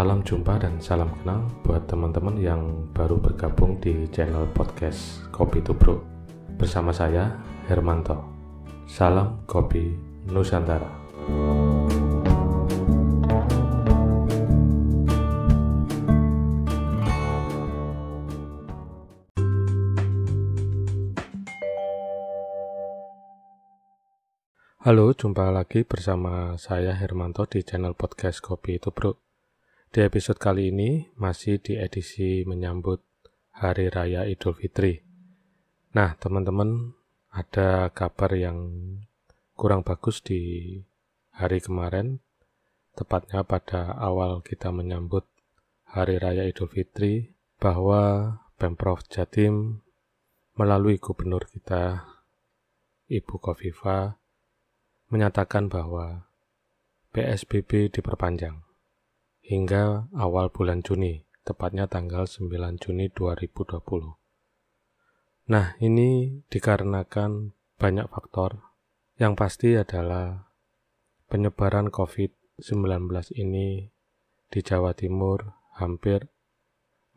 Salam jumpa dan salam kenal buat teman-teman yang baru bergabung di channel podcast Kopi Tubruk bersama saya Hermanto. Salam Kopi Nusantara. Halo, jumpa lagi bersama saya Hermanto di channel podcast Kopi Tubruk. Di episode kali ini masih di edisi menyambut Hari Raya Idul Fitri. Nah, teman-teman, ada kabar yang kurang bagus di hari kemarin, tepatnya pada awal kita menyambut Hari Raya Idul Fitri, bahwa Pemprov Jatim melalui gubernur kita, Ibu Kofifa, menyatakan bahwa PSBB diperpanjang hingga awal bulan Juni, tepatnya tanggal 9 Juni 2020. Nah, ini dikarenakan banyak faktor. Yang pasti adalah penyebaran COVID-19 ini di Jawa Timur hampir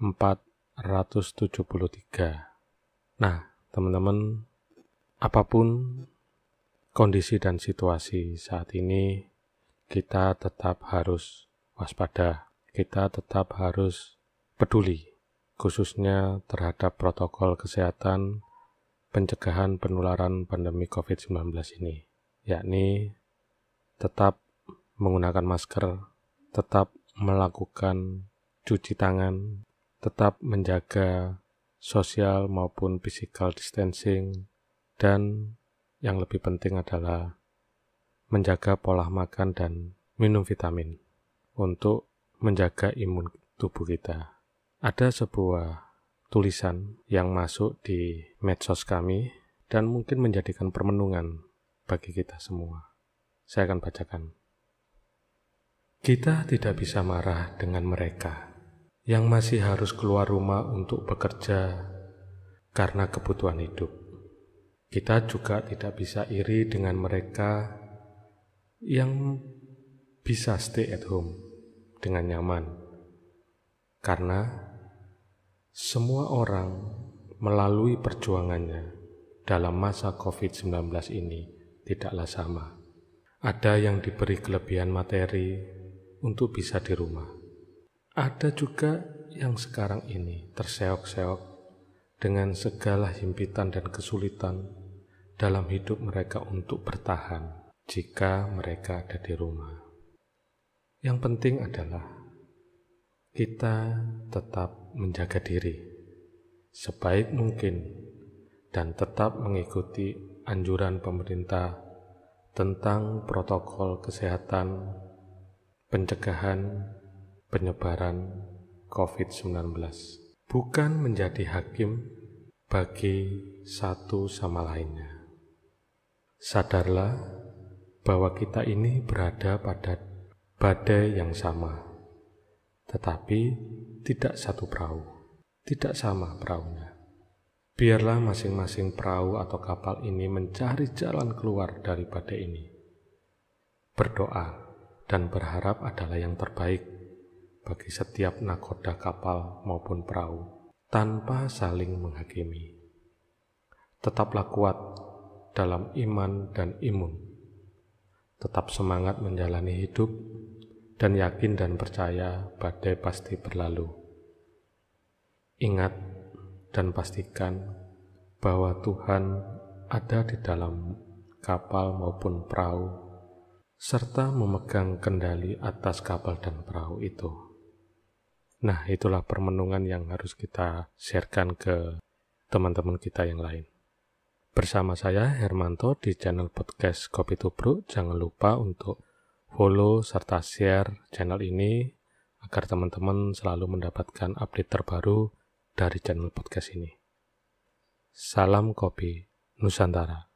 473. Nah, teman-teman, apa pun kondisi dan situasi saat ini, kita tetap harus waspada, kita tetap harus peduli, khususnya terhadap protokol kesehatan pencegahan penularan pandemi COVID-19 ini, yakni tetap menggunakan masker, tetap melakukan cuci tangan, tetap menjaga sosial maupun physical distancing, dan yang lebih penting adalah menjaga pola makan dan minum vitamin untuk menjaga imun tubuh kita. Ada sebuah tulisan yang masuk di medsos kami dan mungkin menjadikan permenungan bagi kita semua. Saya akan bacakan. Kita tidak bisa marah dengan mereka yang masih harus keluar rumah untuk bekerja karena kebutuhan hidup. Kita juga tidak bisa iri dengan mereka yang bisa stay at home dengan nyaman, karena semua orang melalui perjuangannya dalam masa COVID-19 ini tidaklah sama. Ada yang diberi kelebihan materi untuk bisa di rumah. Ada juga yang sekarang ini terseok-seok dengan segala himpitan dan kesulitan dalam hidup mereka untuk bertahan jika mereka ada di rumah. Yang penting adalah kita tetap menjaga diri sebaik mungkin dan tetap mengikuti anjuran pemerintah tentang protokol kesehatan pencegahan penyebaran COVID-19. Bukan menjadi hakim bagi satu sama lainnya. Sadarlah bahwa kita ini berada pada badai yang sama, tetapi tidak satu perahu, tidak sama perahunya. Biarlah masing-masing perahu atau kapal ini mencari jalan keluar dari badai ini. Berdoa dan berharap adalah yang terbaik bagi setiap nakoda kapal maupun perahu tanpa saling menghakimi. Tetaplah kuat dalam iman dan imun. Tetap semangat menjalani hidup dan yakin dan percaya badai pasti berlalu. Ingat dan pastikan bahwa Tuhan ada di dalam kapal maupun perahu, serta memegang kendali atas kapal dan perahu itu. Nah, itulah permenungan yang harus kita sharekan ke teman-teman kita yang lain. Bersama saya Hermanto di channel podcast Kopi Tubruk. Jangan lupa untuk follow serta share channel ini agar teman-teman selalu mendapatkan update terbaru dari channel podcast ini. Salam Kopi Nusantara.